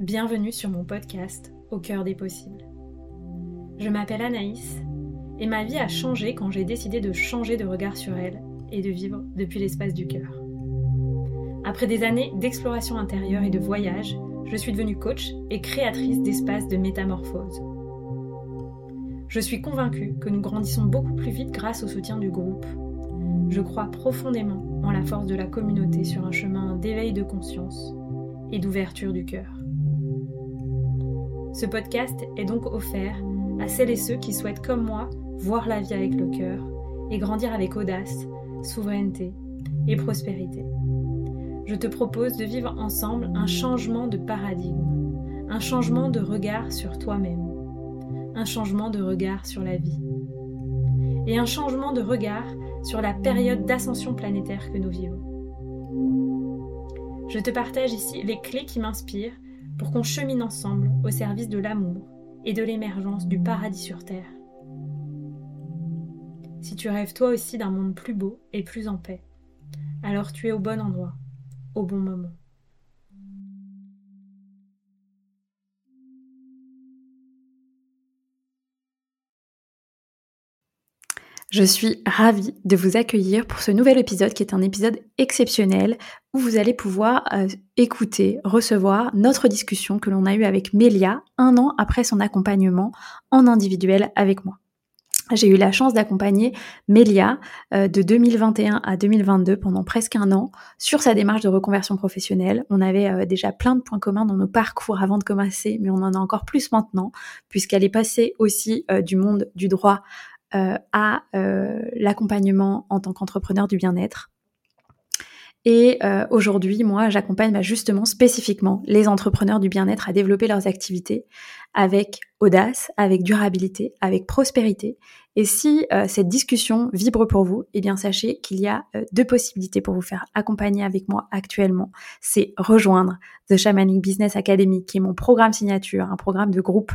bienvenue sur mon podcast Au cœur des possibles. Je m'appelle Anaïs et ma vie a changé quand j'ai décidé de changer de regard sur elle et de vivre depuis l'espace du cœur. Après des années d'exploration intérieure et de voyage, je suis devenue coach et créatrice d'espaces de métamorphose. Je suis convaincue que nous grandissons beaucoup plus vite grâce au soutien du groupe. Je crois profondément en la force de la communauté sur un chemin d'éveil de conscience et d'ouverture du cœur. Ce podcast est donc offert à celles et ceux qui souhaitent, comme moi, voir la vie avec le cœur et grandir avec audace, souveraineté et prospérité. Je te propose de vivre ensemble un changement de paradigme, un changement de regard sur toi-même, un changement de regard sur la vie et un changement de regard sur la période d'ascension planétaire que nous vivons. Je te partage ici les clés qui m'inspirent pour qu'on chemine ensemble au service de l'amour et de l'émergence du paradis sur Terre. Si tu rêves toi aussi d'un monde plus beau et plus en paix, alors tu es au bon endroit, au bon moment. Je suis ravie de vous accueillir pour ce nouvel épisode qui est un épisode exceptionnel où vous allez pouvoir euh, écouter, recevoir notre discussion que l'on a eue avec Mélia un an après son accompagnement en individuel avec moi. J'ai eu la chance d'accompagner Mélia euh, de 2021 à 2022 pendant presque un an sur sa démarche de reconversion professionnelle. On avait euh, déjà plein de points communs dans nos parcours avant de commencer, mais on en a encore plus maintenant puisqu'elle est passée aussi du monde du droit à euh, l'accompagnement en tant qu'entrepreneur du bien-être. Et euh, aujourd'hui, moi, j'accompagne bah, justement spécifiquement les entrepreneurs du bien-être à développer leurs activités avec audace, avec durabilité, avec prospérité. Et si cette discussion vibre pour vous, eh bien sachez qu'il y a deux possibilités pour vous faire accompagner avec moi actuellement. C'est rejoindre The Shamanic Business Academy, qui est mon programme signature, un programme de groupe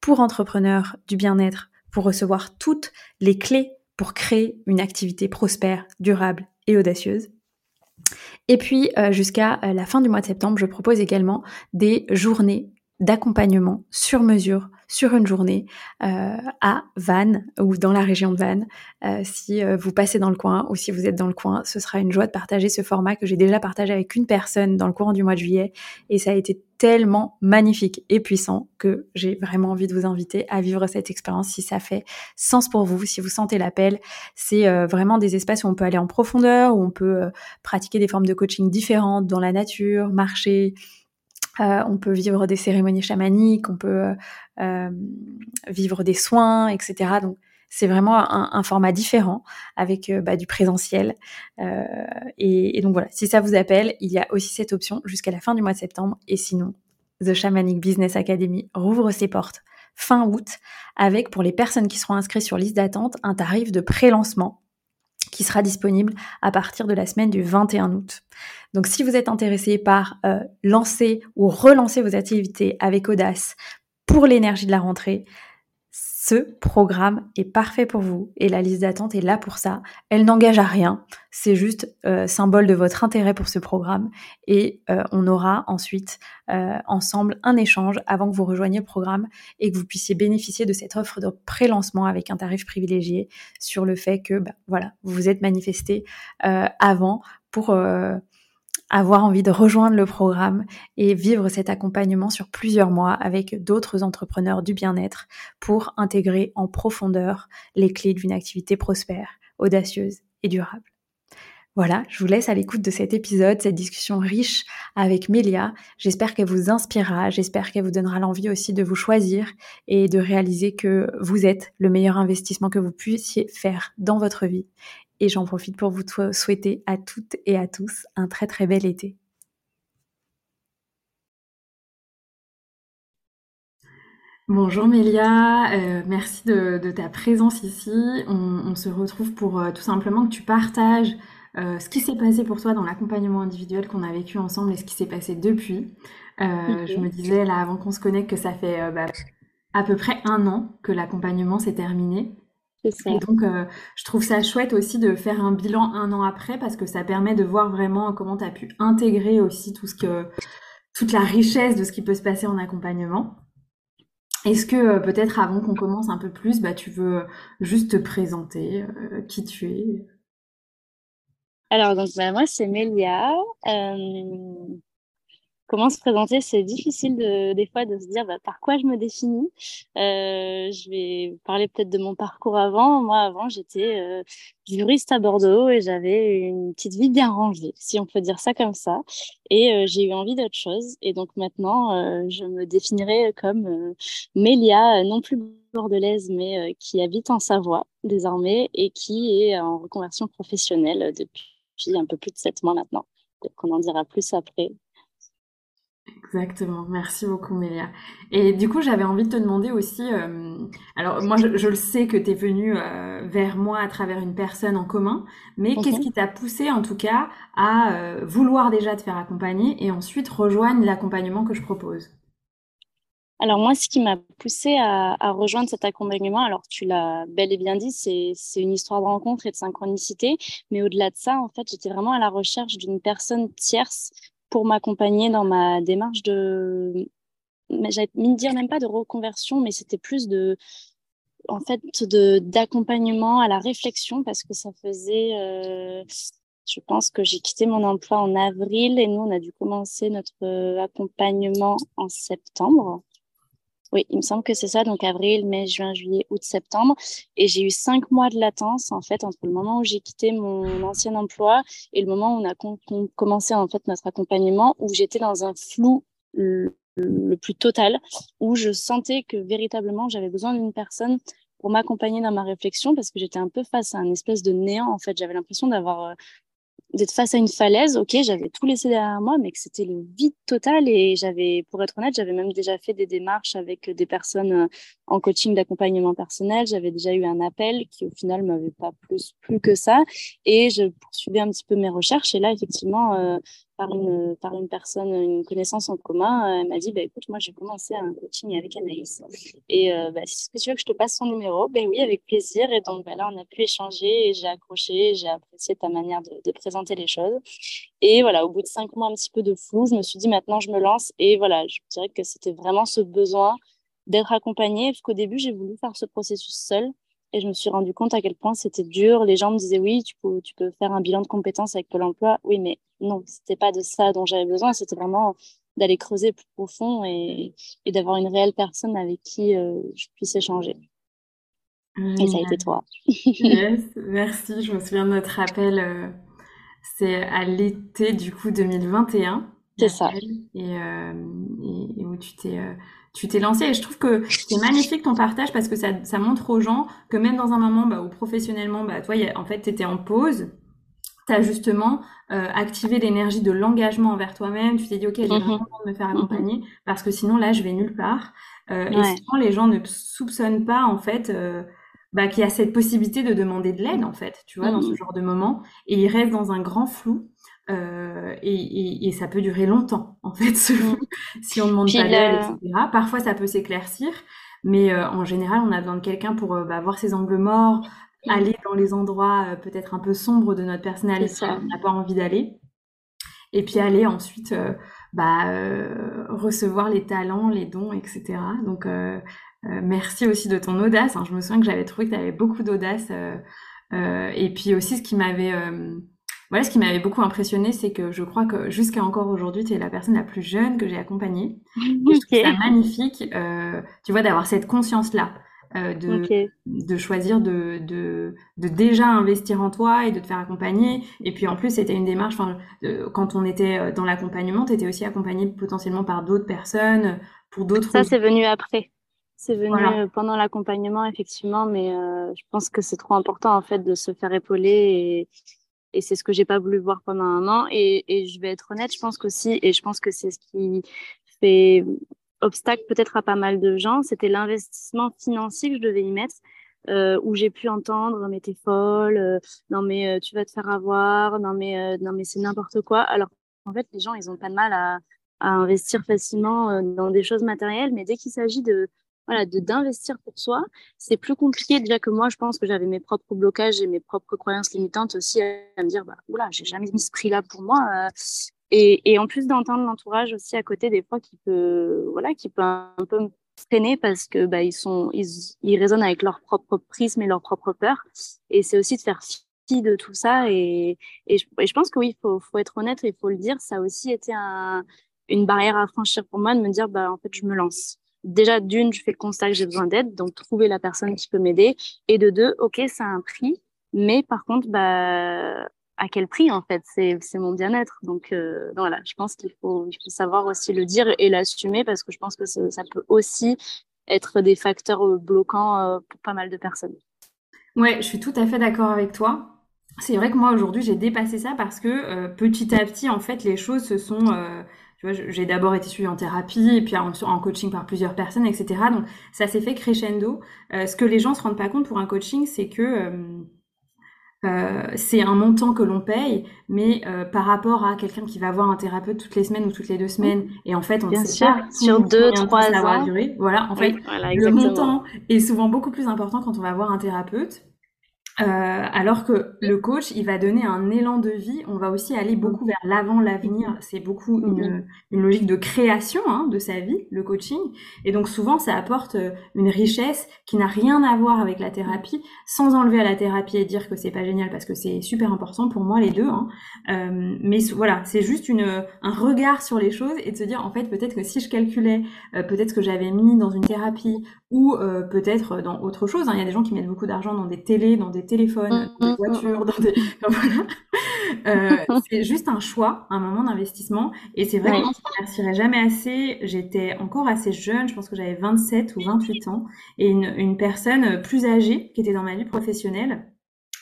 pour entrepreneurs du bien-être pour recevoir toutes les clés pour créer une activité prospère, durable et audacieuse. Et puis euh, jusqu'à euh, la fin du mois de septembre, je propose également des journées d'accompagnement sur mesure sur une journée euh, à Vannes ou dans la région de Vannes. si vous passez dans le coin ou si vous êtes dans le coin, ce sera une joie de partager ce format que j'ai déjà partagé avec une personne dans le courant du mois de juillet et ça a été tellement magnifique et puissant que j'ai vraiment envie de vous inviter à vivre cette expérience si ça fait sens pour vous, si vous sentez l'appel. C'est euh, vraiment des espaces où on peut aller en profondeur, où on peut euh, pratiquer des formes de coaching différentes dans la nature, marcher. Euh, on peut vivre des cérémonies chamaniques, on peut vivre des soins, etc. Donc c'est vraiment un, format différent avec euh, bah, du présentiel. Euh, et, donc voilà, si ça vous appelle, il y a aussi cette option jusqu'à la fin du mois de septembre. Et sinon, The Shamanic Business Academy rouvre ses portes fin août avec, pour les personnes qui seront inscrites sur liste d'attente, un tarif de pré-lancement qui sera disponible à partir de la semaine du 21 août. Donc si vous êtes intéressé par euh, lancer ou relancer vos activités avec audace pour l'énergie de la rentrée, ce programme est parfait pour vous et la liste d'attente est là pour ça. Elle n'engage à rien, c'est juste euh, symbole de votre intérêt pour ce programme et euh, on aura ensuite euh, ensemble un échange avant que vous rejoigniez le programme et que vous puissiez bénéficier de cette offre de pré-lancement avec un tarif privilégié sur le fait que bah, voilà, vous vous êtes manifesté avant pour avoir envie de rejoindre le programme et vivre cet accompagnement sur plusieurs mois avec d'autres entrepreneurs du bien-être pour intégrer en profondeur les clés d'une activité prospère, audacieuse et durable. Voilà, je vous laisse à l'écoute de cet épisode, cette discussion riche avec Mélia. J'espère qu'elle vous inspirera, j'espère qu'elle vous donnera l'envie aussi de vous choisir et de réaliser que vous êtes le meilleur investissement que vous puissiez faire dans votre vie et j'en profite pour vous souhaiter à toutes et à tous un très très bel été. Bonjour Mélia, euh, merci de, ta présence ici. On, se retrouve pour euh, tout simplement que tu partages euh, ce qui s'est passé pour toi dans l'accompagnement individuel qu'on a vécu ensemble et ce qui s'est passé depuis. Je me disais là avant qu'on se connecte que ça fait bah, à peu près un an que l'accompagnement s'est terminé. Et donc, euh, je trouve ça chouette aussi de faire un bilan un an après parce que ça permet de voir vraiment comment tu as pu intégrer aussi tout ce que toute la richesse de ce qui peut se passer en accompagnement. Est-ce que peut-être avant qu'on commence un peu plus, bah, tu veux juste te présenter qui tu es? Alors, donc, bah, moi, c'est Mélia. Comment se présenter? C'est difficile de, des fois de se dire bah, par quoi je me définis? Euh, je vais parler peut-être de mon parcours avant. Moi, avant, j'étais euh, juriste à Bordeaux et j'avais une petite vie bien rangée, si on peut dire ça comme ça. Et euh, j'ai eu envie d'autre chose. Et donc maintenant, je me définirais comme Mélia, non plus bordelaise, mais qui habite en Savoie désormais et qui est en reconversion professionnelle depuis un peu plus de sept mois maintenant. Donc on en dira plus après Exactement, merci beaucoup Mélia. Et du coup, j'avais envie de te demander aussi, euh, alors moi je, le sais que tu es venue euh, vers moi à travers une personne en commun, mais qu'est-ce qui t'a poussé en tout cas à euh, vouloir déjà te faire accompagner et ensuite rejoindre l'accompagnement que je propose? Alors moi, ce qui m'a poussé à, à, rejoindre cet accompagnement, alors tu l'as bel et bien dit, c'est une histoire de rencontre et de synchronicité, mais au-delà de ça, en fait, j'étais vraiment à la recherche d'une personne tierce pour m'accompagner dans ma démarche de, j'avais mis dire même pas de reconversion, mais c'était plus de, en fait, de d'accompagnement à la réflexion parce que ça faisait, euh, je pense que j'ai quitté mon emploi en avril et nous on a dû commencer notre euh, accompagnement en septembre. Oui, il me semble que c'est ça. Donc avril, mai, juin, juillet, août, septembre. Et j'ai eu cinq mois de latence en fait entre le moment où j'ai quitté mon ancien emploi et le moment où on a commencé en fait notre accompagnement, où j'étais dans un flou le, plus total, où je sentais que véritablement j'avais besoin d'une personne pour m'accompagner dans ma réflexion parce que j'étais un peu face à un espèce de néant en fait. J'avais l'impression d'avoir euh, d'être face à une falaise, ok, j'avais tout laissé derrière moi, mais que c'était le vide total. Et j'avais, pour être honnête, j'avais même déjà fait des démarches avec des personnes euh, en coaching d'accompagnement personnel. J'avais déjà eu un appel qui, au final, m'avait pas plus plus que ça. Et je poursuivais un petit peu mes recherches. Et là, effectivement, euh, par une, par une personne, une connaissance en commun, elle m'a dit, bah, écoute, moi, j'ai commencé un coaching avec Anaïs. Et euh, bah, si tu veux que je te passe son numéro, ben oui, avec plaisir. Et donc, bah, là, on a pu échanger et j'ai accroché, j'ai apprécié ta manière de, de, présenter les choses. Et voilà, au bout de cinq mois, un petit peu de flou, je me suis dit, maintenant, je me lance. Et voilà, je dirais que c'était vraiment ce besoin d'être accompagnée, parce qu'au début, j'ai voulu faire ce processus seul. Et je me suis rendu compte à quel point c'était dur. Les gens me disaient oui, tu peux, tu peux faire un bilan de compétences avec Pôle emploi. Oui, mais non, c'était pas de ça dont j'avais besoin. C'était vraiment d'aller creuser plus profond et, et d'avoir une réelle personne avec qui euh, je puisse échanger. Et ça a été toi. yes, merci. Je me souviens de notre appel. Euh, c'est à l'été du coup 2021. C'est ça. Et, euh, et, où tu t'es tu t'es lancé et je trouve que c'est magnifique ton partage parce que ça, ça, montre aux gens que même dans un moment bah, où professionnellement, bah, toi, en fait, tu étais en pause, tu as justement euh, activé l'énergie de l'engagement envers toi-même, tu t'es dit, OK, j'ai vraiment besoin de me faire accompagner parce que sinon, là, je vais nulle part. Euh, Et souvent, les gens ne soupçonnent pas, en fait, euh, bah, qu'il y a cette possibilité de demander de l'aide, en fait, tu vois, dans ce genre de moment. Et ils restent dans un grand flou. Euh, et, et, ça peut durer longtemps, en fait, mm. si on demande pas d'aide, etc. Parfois, ça peut s'éclaircir, mais euh, en général, on a besoin de quelqu'un pour euh, bah, voir ses angles morts, mm. aller dans les endroits peut-être un peu sombres de notre personnalité, on n'a pas envie d'aller, et puis aller ensuite bah, recevoir les talents, les dons, etc. Donc, merci aussi de ton audace. Hein. Je me souviens que j'avais trouvé que tu avais beaucoup d'audace. et puis aussi, ce qui m'avait voilà, ce qui m'avait beaucoup impressionné, c'est que je crois que jusqu'à encore aujourd'hui, tu es la personne la plus jeune que j'ai accompagnée. je trouve ça magnifique, euh, tu vois, d'avoir cette conscience-là. Euh, de, de choisir de, de, de, déjà investir en toi et de te faire accompagner. Et puis en plus, c'était une démarche, quand on était euh, dans l'accompagnement, tu étais aussi accompagné potentiellement par d'autres personnes, pour d'autres... Ça, c'est venu après. C'est venu euh, pendant l'accompagnement, effectivement, mais euh, je pense que c'est trop important, en fait, de se faire épauler et, c'est ce que j'ai pas voulu voir pendant un an. Et, et je vais être honnête, je pense qu'aussi, et je pense que c'est ce qui fait obstacle peut-être à pas mal de gens, c'était l'investissement financier que je devais y mettre. Euh, où j'ai pu entendre mais t'es folle euh, non mais euh, tu vas te faire avoir non mais non mais c'est n'importe quoi alors en fait les gens ils ont pas de mal à investir facilement dans des choses matérielles mais dès qu'il s'agit de de d'investir pour soi. C'est plus compliqué déjà que moi, je pense que j'avais mes propres blocages et mes propres croyances limitantes aussi à me dire, bah, oula, j'ai jamais mis ce prix-là pour moi. Euh, Et, et en plus d'entendre l'entourage aussi à côté, des fois, qui peut, voilà, qui peut un, peu me freiner parce que bah, ils, sont, ils, ils raisonnent avec leur propre prisme et leur propre peur. Et c'est aussi de faire fi de tout ça. Et, et, je, je pense que oui, il faut, faut être honnête et il faut le dire. Ça a aussi été un, une barrière à franchir pour moi de me dire, bah, en fait, je me lance déjà d'une, je fais le constat que j'ai besoin d'aide, donc trouver la personne qui peut m'aider. Et de deux, ok, ça a un prix, mais par contre, bah, à quel prix en fait? C'est mon bien-être. Donc, euh, voilà, je pense qu'il faut, savoir aussi le dire et l'assumer parce que je pense que ça, peut aussi être des facteurs euh, bloquants euh, pour pas mal de personnes. Ouais, je suis tout à fait d'accord avec toi. C'est vrai que moi aujourd'hui j'ai dépassé ça parce que petit à petit en fait les choses se sont tu vois, j'ai d'abord été suivie en thérapie et puis en, en, coaching par plusieurs personnes, etc. Donc ça s'est fait crescendo. Euh, ce que les gens se rendent pas compte pour un coaching, c'est que euh, euh, c'est un montant que l'on paye, mais euh, par rapport à quelqu'un qui va voir un thérapeute toutes les semaines ou toutes les deux semaines, et en fait on Bien ne sait sûr, pas sur deux, trois ans, ça va durer. Voilà, en fait, voilà, le montant est souvent beaucoup plus important quand on va voir un thérapeute. Euh, alors que le coach, il va donner un élan de vie. On va aussi aller beaucoup vers l'avant, l'avenir. C'est beaucoup une, une, logique de création hein, de sa vie, le coaching. Et donc souvent, ça apporte euh, une richesse qui n'a rien à voir avec la thérapie, sans enlever à la thérapie et dire que c'est pas génial parce que c'est super important pour moi les deux. Hein. Euh, mais voilà, c'est juste une, un regard sur les choses et de se dire en fait peut-être que si je calculais euh, peut-être que j'avais mis dans une thérapie ou peut-être dans autre chose. Hein. Il y a des gens qui mettent beaucoup d'argent dans des télés, dans des téléphones, dans des voitures, dans des... voilà. euh, c'est juste un choix, un moment d'investissement. Et c'est vrai ouais. que je ne remercierai jamais assez. J'étais encore assez jeune, je pense que j'avais 27 ou 28 ans. Et une, une personne plus âgée qui était dans ma vie professionnelle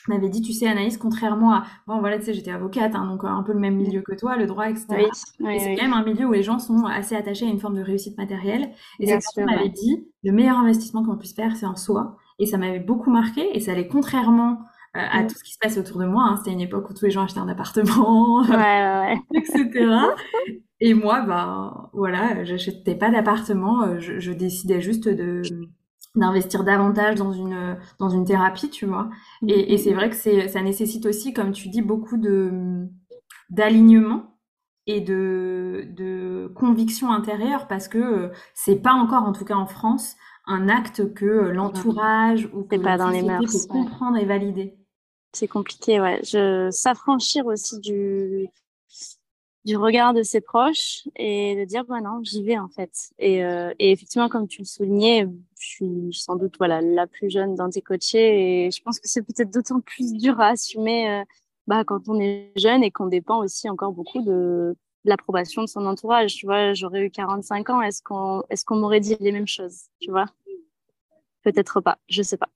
m'avait dit, tu sais, Anaïs, contrairement à, bon, voilà, tu sais, j'étais avocate, hein, donc un peu le même milieu que toi, le droit, etc. Oui, oui, et c'est oui. quand même un milieu où les gens sont assez attachés à une forme de réussite matérielle. Et cette personne m'avait dit, le meilleur investissement qu'on puisse faire, c'est en soi. Et ça m'avait beaucoup marqué, et ça allait contrairement euh, à mm. tout ce qui se passe autour de moi. Hein. C'était une époque où tous les gens achetaient un appartement, ouais, ouais, etc. Et moi, ben voilà, j'achetais pas d'appartement, je, je, décidais juste de d'investir davantage dans une dans une thérapie, tu vois. Et, et c'est vrai que c'est ça nécessite aussi, comme tu dis, beaucoup de d'alignement et de de conviction intérieure parce que c'est pas encore, en tout cas en France, un acte que l'entourage ou que pas dans les mœurs, peut comprendre ouais. et valider. C'est compliqué, ouais. Je s'affranchir aussi du du regard de ses proches et de dire bah non j'y vais en fait et, euh, et effectivement comme tu le soulignais je suis sans doute voilà la plus jeune dans tes coachés et je pense que c'est peut-être d'autant plus dur à assumer euh, bah quand on est jeune et qu'on dépend aussi encore beaucoup de, de l'approbation de son entourage tu vois j'aurais eu 45 ans est-ce qu'on est-ce qu'on m'aurait dit les mêmes choses tu vois? Peut-être pas je sais pas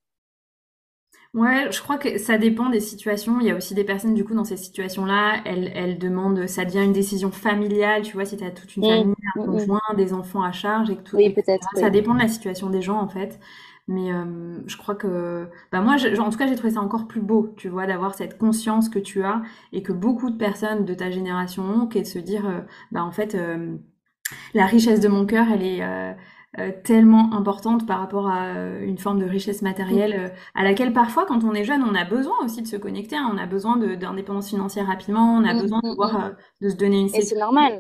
Ouais, je crois que ça dépend des situations. Il y a aussi des personnes, du coup, dans ces situations-là, elles, elles demandent, ça devient une décision familiale, tu vois, si tu as toute une famille, mmh, un conjoint, mmh. des enfants à charge et que tout. Oui, peut-être. Ça oui. dépend de la situation des gens, en fait. Mais euh, je crois que, bah moi, je, en tout cas, j'ai trouvé ça encore plus beau, tu vois, d'avoir cette conscience que tu as et que beaucoup de personnes de ta génération ont, qui est de se dire, euh, bah en fait, euh, la richesse de mon cœur, elle est euh, tellement importante par rapport à euh, une forme de richesse matérielle euh, à laquelle parfois quand on est jeune on a besoin aussi de se connecter hein, on a besoin d'indépendance financière rapidement on a besoin de pouvoir de se donner une et c'est normal.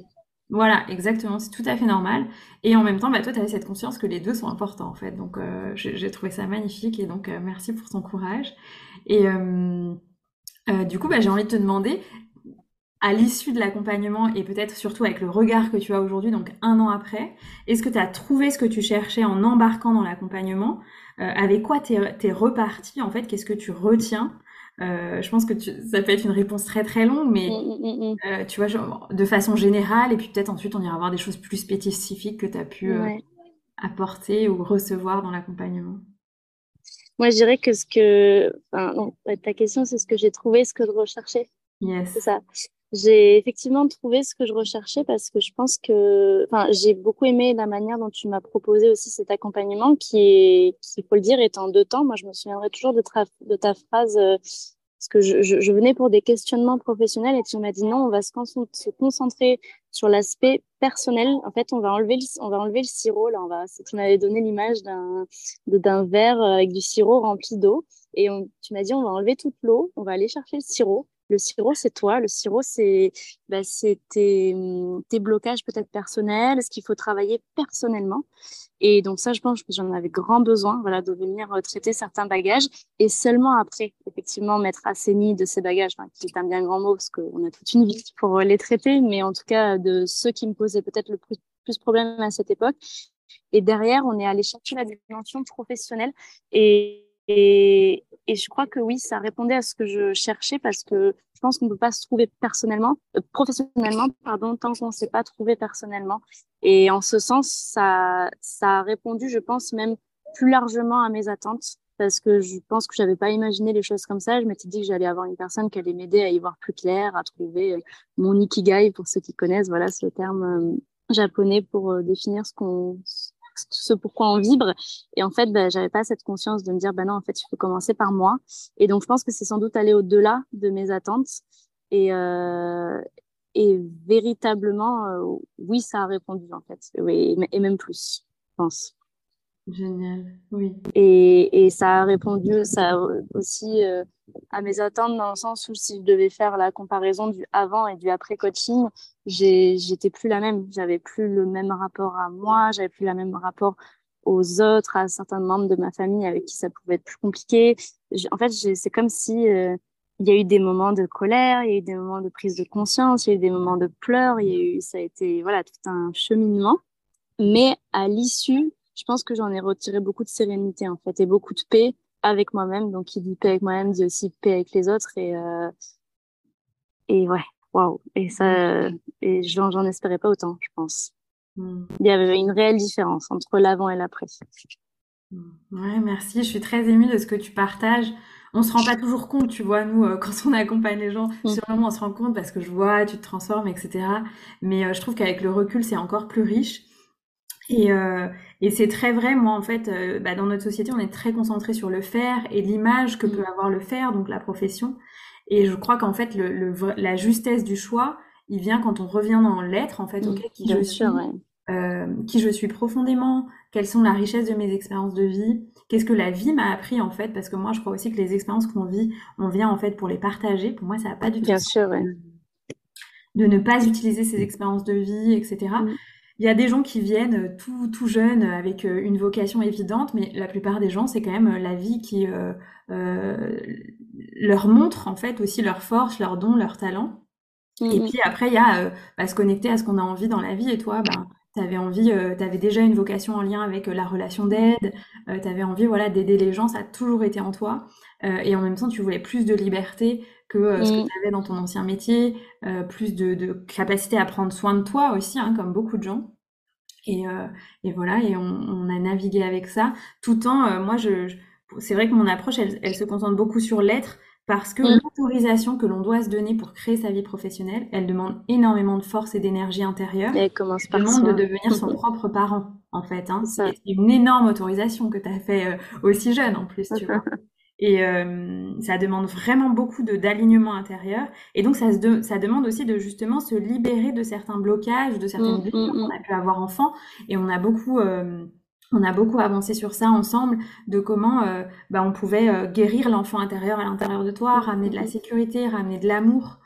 Voilà exactement c'est tout à fait normal. Et en même temps bah toi tu avais cette conscience que les deux sont importants en fait. Donc j'ai trouvé ça magnifique et donc merci pour ton courage. Et du coup bah, j'ai envie de te demander à l'issue de l'accompagnement et peut-être surtout avec le regard que tu as aujourd'hui, donc un an après, est-ce que tu as trouvé ce que tu cherchais en embarquant dans l'accompagnement? Euh, Avec quoi t'es es reparti en fait? Qu'est-ce que tu retiens? Euh, je pense que tu, ça peut être une réponse très très longue, mais mmh, mmh, euh, tu vois, genre, de façon générale, et puis peut-être ensuite on ira voir des choses plus spécifiques que tu as pu ouais. apporter ou recevoir dans l'accompagnement. Moi, je dirais que ce que, enfin, non, ta question, c'est ce que j'ai trouvé, ce que je recherchais. Yes. C'est ça j'ai effectivement trouvé ce que je recherchais parce que je pense que, enfin, j'ai beaucoup aimé la manière dont tu m'as proposé aussi cet accompagnement qui est, il faut le dire, est en deux temps. Moi, je me souviendrai toujours de, ta phrase, euh, parce que je, je, je, venais pour des questionnements professionnels et tu m'as dit non, on va se, concentrer sur l'aspect personnel. En fait, on va enlever le, on va enlever le sirop. Là, on va, tu m'avais donné l'image d'un, d'un verre avec du sirop rempli d'eau. Et tu m'as dit, on va enlever toute l'eau, on va aller chercher le sirop Le sirop, c'est toi. Le sirop, c'est bah, tes, tes, blocages peut-être personnels, ce qu'il faut travailler personnellement. Et donc ça, je pense que j'en avais grand besoin, voilà, de venir euh, traiter certains bagages et seulement après, effectivement, m'être assainie de ces bagages, qui est un bien grand mot parce qu'on a toute une vie pour les traiter, mais en tout cas de ceux qui me posaient peut-être le plus, plus problème à cette époque. Et derrière, on est allé chercher la dimension professionnelle et, et, et, je crois que oui, ça répondait à ce que je cherchais parce que je pense qu'on ne peut pas se trouver personnellement, euh, professionnellement, pardon, tant qu'on ne s'est pas trouvé personnellement. Et en ce sens, ça, ça a répondu, je pense, même plus largement à mes attentes parce que je pense que j'avais pas imaginé les choses comme ça. Je m'étais dit que j'allais avoir une personne qui allait m'aider à y voir plus clair, à trouver euh, mon ikigai pour ceux qui connaissent, voilà ce terme euh, japonais pour définir ce qu'on ce pourquoi on vibre. Et en fait, ben, j'avais pas cette conscience de me dire, ben non, en fait, il faut commencer par moi. Et donc, je pense que c'est sans doute aller au-delà de mes attentes. Et, euh, véritablement, euh, oui, ça a répondu, en fait. Oui, et même plus, je pense. Génial, oui. Et, et ça a répondu ça aussi euh, à mes attentes dans le sens où si je devais faire la comparaison du avant et du après coaching, j'étais plus la même. J'avais plus le même rapport à moi, j'avais plus le même rapport aux autres, à certains membres de ma famille avec qui ça pouvait être plus compliqué. en fait, c'est comme si euh, y a eu des moments de colère, il y a eu des moments de prise de conscience, il y a eu des moments de pleurs, y a eu, ça a été voilà tout un cheminement. Mais à l'issue, je pense que j'en ai retiré beaucoup de sérénité en fait et beaucoup de paix avec moi-même. Donc, qui dit paix avec moi-même dit aussi paix avec les autres et euh, et ouais, waouh. Et ça, et j'en espérais pas autant, je pense. Hmm. Il y avait une réelle différence entre l'avant et l'après. Hmm. Ouais, merci. Je suis très émue de ce que tu partages. On se rend pas toujours compte, tu vois, nous, euh, quand on accompagne les gens, vraiment on se rend compte parce que je vois, tu te transformes, etc. Mais euh, je trouve qu'avec le recul, c'est encore plus riche. Et, euh, et c'est très vrai, moi en fait, euh, bah, dans notre société, on est très concentré sur le faire et l'image que mmh. peut avoir le faire, donc la profession. Et je crois qu'en fait, le, le, la justesse du choix, il vient quand on revient dans l'être, en fait, ok, qui je suis, euh, qui je suis profondément, quelles sont la richesse de mes expériences de vie, qu'est-ce que la vie m'a appris en fait, parce que moi je crois aussi que les expériences qu'on vit, on vient en fait pour les partager. Pour moi, ça n'a pas du tout Bien sûr, ouais. de ne pas utiliser ces expériences de vie, etc. Il y a des gens qui viennent euh, tout, tout jeunes avec euh, une vocation évidente, mais la plupart des gens, c'est quand même euh, la vie qui euh, leur montre en fait aussi leurs forces, leurs dons, leurs talents. Et puis après, il y a bah, se connecter à ce qu'on a envie dans la vie. Et toi, ben, tu avais envie, euh, tu avais déjà une vocation en lien avec la relation d'aide, euh, tu avais envie voilà, d'aider les gens, ça a toujours été en toi. Et en même temps, tu voulais plus de liberté que ce que tu avais dans ton ancien métier, plus de, de, capacité à prendre soin de toi aussi, hein, comme beaucoup de gens. Et, euh, et voilà, et on, on, a navigué avec ça. Tout en, euh, moi, je, c'est vrai que mon approche, elle, elle, se concentre beaucoup sur l'être parce que mm. l'autorisation que l'on doit se donner pour créer sa vie professionnelle, elle demande énormément de force et d'énergie intérieure. Et elle commence par demande de devenir son propre parent, en fait. Hein. C'est une énorme autorisation que tu as fait euh, aussi jeune, en plus, tu vois. Et euh, ça demande vraiment beaucoup d'alignement intérieur. Et donc, ça, se ça demande aussi de justement se libérer de certains blocages, de certaines mmh, blessures mmh, qu'on mmh. a pu avoir enfant. Et on a beaucoup, euh, on a beaucoup avancé sur ça ensemble, de comment euh, bah, on pouvait euh, guérir l'enfant intérieur à l'intérieur de toi, ramener de la sécurité, ramener de l'amour.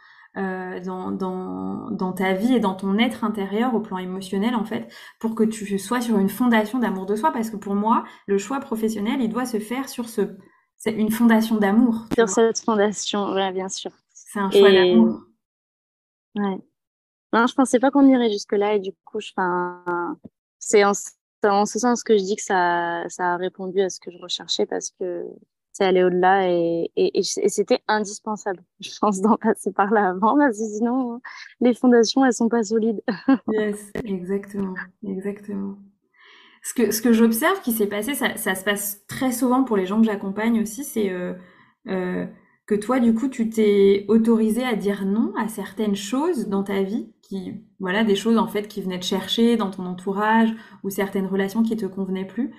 Dans, dans, dans, ta vie et dans ton être intérieur au plan émotionnel en fait pour que tu sois sur une fondation d'amour de soi parce que pour moi le choix professionnel il doit se faire sur ce c'est une fondation d'amour. Sur cette fondation, ouais, bien sûr. C'est un choix d'amour. Ouais. Non, je pensais pas qu'on irait jusque-là et du coup, je, c'est en, en, ce sens que je dis que ça, ça a répondu à ce que je recherchais parce que c'est allé au-delà et, et, et, c'était indispensable, je pense, d'en passer par là avant parce que sinon, les fondations, elles sont pas solides. yes, exactement, exactement. Ce que, ce que j'observe qui s'est passé, ça, ça, se passe très souvent pour les gens que j'accompagne aussi, c'est euh, euh, que toi, du coup, tu t'es autorisé à dire non à certaines choses dans ta vie, qui, voilà, des choses en fait qui venaient te chercher dans ton entourage ou certaines relations qui te convenaient plus.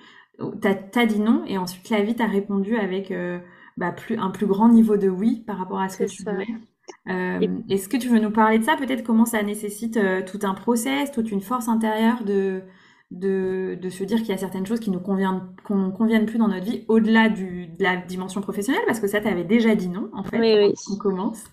T'as as dit non et ensuite la vie t'a répondu avec euh, bah, plus, un plus grand niveau de oui par rapport à ce que tu voulais. Euh, Est-ce que tu veux nous parler de ça? Peut-être comment ça nécessite euh, tout un process, toute une force intérieure de, de, de se dire qu'il y a certaines choses qui nous conviennent, qu'on conviennent plus dans notre vie au-delà de la dimension professionnelle, parce que ça, tu avais déjà dit non, en fait. Oui, oui. On commence.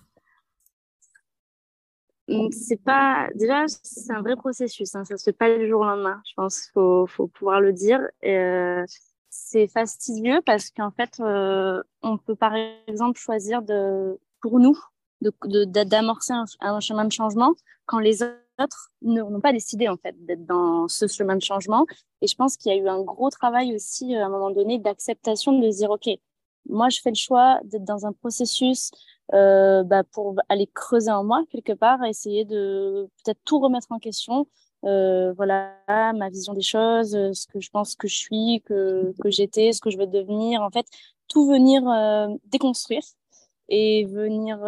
c'est pas déjà c'est un vrai processus hein, ça se fait pas du jour au lendemain je pense faut faut pouvoir le dire euh, c'est fastidieux parce qu'en fait euh, on peut par exemple choisir de pour nous de d'amorcer un, chemin de changement quand les autres n'ont pas décidé en fait d'être dans ce chemin de changement et je pense qu'il y a eu un gros travail aussi euh, à un moment donné d'acceptation de dire ok moi je fais le choix d'être dans un processus euh, bah, pour aller creuser en moi quelque part, essayer de peut-être tout remettre en question. Euh, voilà ma vision des choses, ce que je pense que je suis, que, que j'étais, ce que je veux devenir. En fait, tout venir déconstruire et venir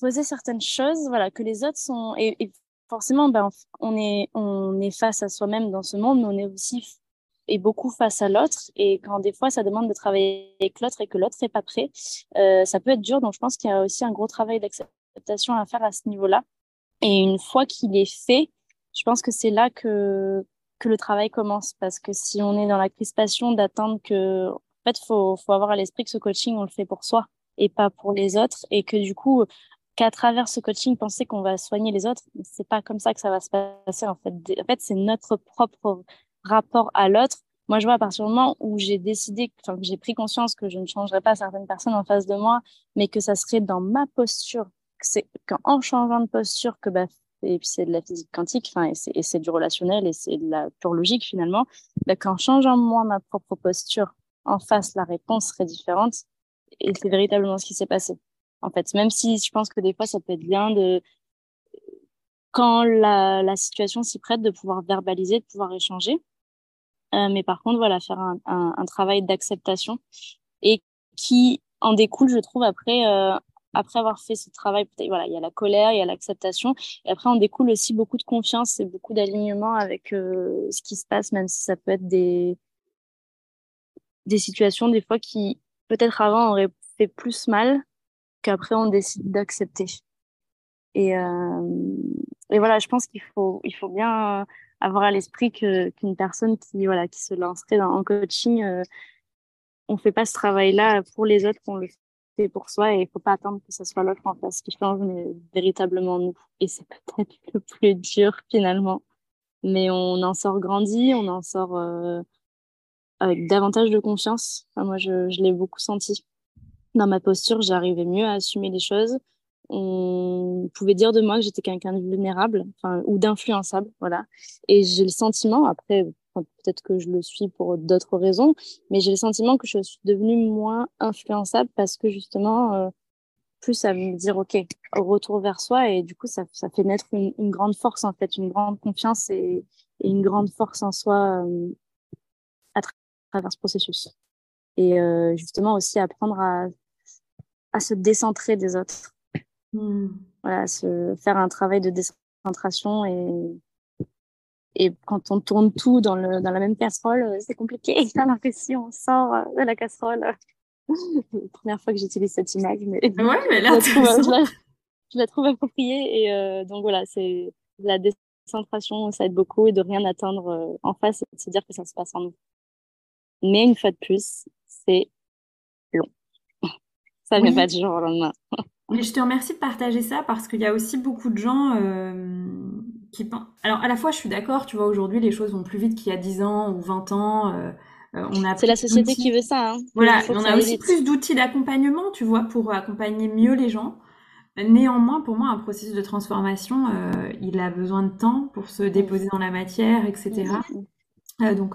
poser certaines choses, voilà, que les autres sont. Et, forcément, ben, on est on est face à soi-même dans ce monde, mais on est aussi et beaucoup face à l'autre. Et quand des fois, ça demande de travailler avec l'autre et que l'autre n'est pas prêt, euh, ça peut être dur. Donc, je pense qu'il y a aussi un gros travail d'acceptation à faire à ce niveau-là. Et une fois qu'il est fait, je pense que c'est là que, que le travail commence. Parce que si on est dans la crispation d'attendre que, en fait, faut, faut avoir à l'esprit que ce coaching, on le fait pour soi et pas pour les autres. Et que du coup, qu'à travers ce coaching, penser qu'on va soigner les autres, c'est pas comme ça que ça va se passer. En fait, en fait, c'est notre propre rapport à l'autre. Moi, je vois à partir du moment où j'ai décidé, enfin, que j'ai pris conscience que je ne changerais pas certaines personnes en face de moi, mais que ça serait dans ma posture, que c'est qu'en changeant de posture, que bah, et puis c'est de la physique quantique, enfin, et c'est du relationnel et c'est de la pure logique finalement, bah, qu'en changeant moi ma propre posture en face, la réponse serait différente. Et c'est véritablement ce qui s'est passé. En fait, même si je pense que des fois ça peut être bien de, quand la, situation s'y prête, de pouvoir verbaliser, de pouvoir échanger. Euh, mais par contre, voilà, faire un, travail d'acceptation et qui en découle, je trouve, après, euh, après avoir fait ce travail. Voilà, il y a la colère, il y a l'acceptation, et après, on découle aussi beaucoup de confiance et beaucoup d'alignement avec euh, ce qui se passe, même si ça peut être des des situations des fois qui peut-être avant auraient fait plus mal qu'après on décide d'accepter. Et, euh, et voilà, je pense qu'il faut, il faut bien avoir à l'esprit qu'une personne qui voilà qui se lancerait dans, en coaching, euh, on fait pas ce travail-là pour les autres, on le fait pour soi et il faut pas attendre que ce soit l'autre en face qui change, mais véritablement nous. Et c'est peut-être le plus dur finalement, mais on en sort grandi, on en sort euh, avec davantage de confiance. Moi, je l'ai beaucoup senti dans ma posture, j'arrivais mieux à assumer les choses. On pouvait dire de moi que j'étais quelqu'un de vulnérable ou d'influençable voilà. Et j'ai le sentiment après peut-être que je le suis pour d'autres raisons mais j'ai le sentiment que je suis devenue moins influençable parce que justement euh, plus à me dire ok retour vers soi. Et du coup ça, ça fait naître une, grande force en fait une grande confiance et, et une grande force en soi euh, à travers ce processus. Et euh, justement aussi apprendre à, à se décentrer des autres Hmm. Voilà, se faire un travail de décentration et, et quand on tourne tout dans, le, dans la même casserole, euh, c'est compliqué. J'ai l'impression on sort euh, de la casserole. la première fois que j'utilise cette image, mais, ouais, mais là, je, la trouve, je, la, trouve appropriée. Et euh, donc voilà, c'est la décentration, ça aide beaucoup et de rien attendre en face et de se dire que ça se passe en nous. Mais une fois de plus, c'est. Ça pas du jour au lendemain. Mais je te remercie de partager ça parce qu'il y a aussi beaucoup de gens euh, qui pensent. Alors, à la fois, je suis d'accord, tu vois, aujourd'hui, les choses vont plus vite qu'il y a 10 ans ou 20 ans. Euh, euh, on a C'est la société qui veut ça. Hein. Voilà, on a aussi plus d'outils d'accompagnement, tu vois, pour accompagner mieux les gens. Néanmoins, pour moi, un processus de transformation, euh, il a besoin de temps pour se déposer dans la matière, etc. Donc,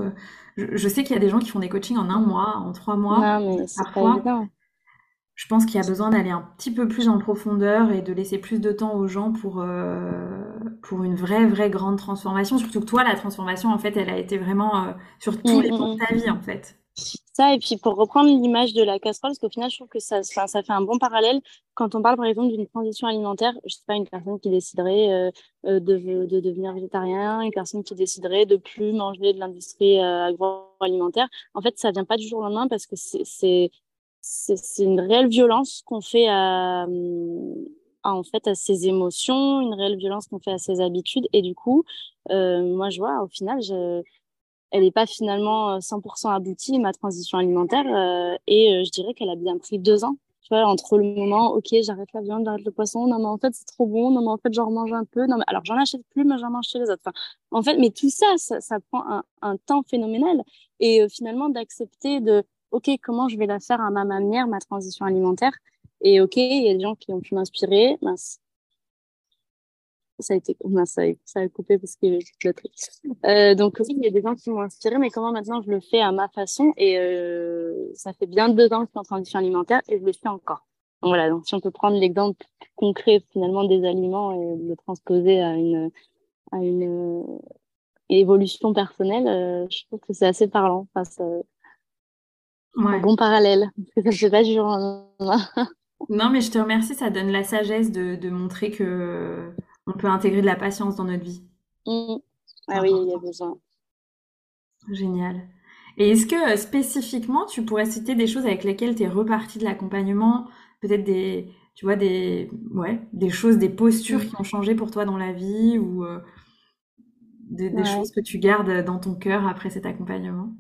je, je, sais qu'il y a des gens qui font des coachings en un mois, en trois mois. Non, mais c'est pas évident je pense qu'il y a besoin d'aller un petit peu plus en profondeur et de laisser plus de temps aux gens pour, euh, pour une vraie, vraie grande transformation. Surtout que toi, la transformation, en fait, elle a été vraiment euh, sur tous les points de ta vie, en fait. Ça, et puis pour reprendre l'image de la casserole, parce qu'au final, je trouve que ça, ça, ça, fait un bon parallèle quand on parle, par exemple, d'une transition alimentaire. Je sais pas, une personne qui déciderait euh, euh de, de, devenir végétarien, une personne qui déciderait de plus manger de l'industrie agroalimentaire. En fait, ça vient pas du jour au lendemain parce que c'est c'est une réelle violence qu'on fait à, en fait à ses émotions, une réelle violence qu'on fait à ses habitudes. Et du coup, euh, moi, je vois, au final, elle n'est pas finalement 100% aboutie, ma transition alimentaire. Euh, et euh, je dirais qu'elle a bien pris deux ans entre le moment, ok, j'arrête la viande, j'arrête le poisson, non, mais en fait, c'est trop bon, non, mais en fait, j'en remange un peu, non, mais alors, j'en achète plus, mais j'en mange chez les autres. En fait, mais tout ça, ça, prend un, temps phénoménal. Et euh, finalement, d'accepter de, ok, comment je vais la faire à ma manière, ma transition alimentaire? Et ok, il y a des gens qui ont pu m'inspirer. Mince, ça a été ça, ça, a coupé parce que euh, donc il y a des gens qui m'ont inspiré mais comment maintenant je le fais à ma façon? Et euh, ça fait bien deux ans que je suis en transition alimentaire et je le fais encore donc voilà donc si on peut prendre l'exemple concret finalement des aliments et le transposer à une euh, évolution personnelle euh, je trouve que c'est assez parlant enfin, ouais. un bon parallèle se fait pas du non mais je te remercie ça donne la sagesse de, de montrer que on peut intégrer de la patience dans notre vie. Mmh. Ah oui, il y a besoin. Génial. Et est-ce que euh, spécifiquement, tu pourrais citer des choses avec lesquelles tu es reparti de l'accompagnement? Peut-être des, tu vois, des, ouais, des choses, des postures qui ont changé pour toi dans la vie ou euh, des, choses que tu gardes dans ton cœur après cet accompagnement?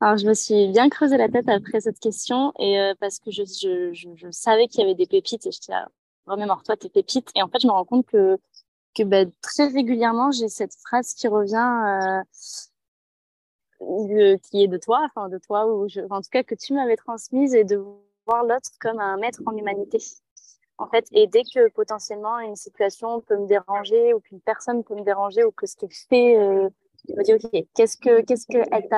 Alors, je me suis bien creusé la tête après cette question et euh, parce que je, je, savais qu'il y avait des pépites et je là, remémore-toi tes pépites. Et en fait, je me rends compte que, que ben, très régulièrement, j'ai cette phrase qui revient, euh, qui est de toi, enfin de toi, ou je, en tout cas que tu m'avais transmise, et de voir l'autre comme un maître en humanité. En fait, et dès que potentiellement une situation peut me déranger, ou qu'une personne peut me déranger, ou que ce qu'elle fait, euh, je me dis, OK, qu'est-ce que, qu'est-ce que elle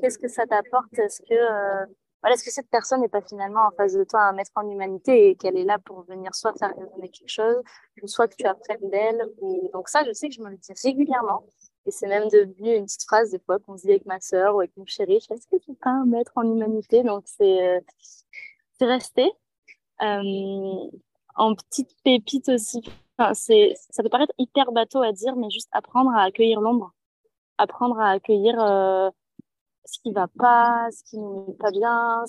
qu'est-ce que ça t'apporte? Est-ce que, euh, voilà, est-ce que cette personne n'est pas finalement en face de toi un maître en humanité et qu'elle est là pour venir soit faire résonner quelque chose, ou soit que tu apprennes d'elle. Donc ça, je sais que je me le dis régulièrement. Et c'est même devenu une petite phrase des fois qu'on se dit avec ma sœur ou avec mon chéri. Est-ce que tu pas un maître en humanité? Donc c'est euh, resté. Euh, en petite pépite aussi. Enfin, ça peut paraître hyper bateau à dire, mais juste apprendre à accueillir l'ombre, apprendre à accueillir euh, ce qui va pas, ce qui n'est pas bien,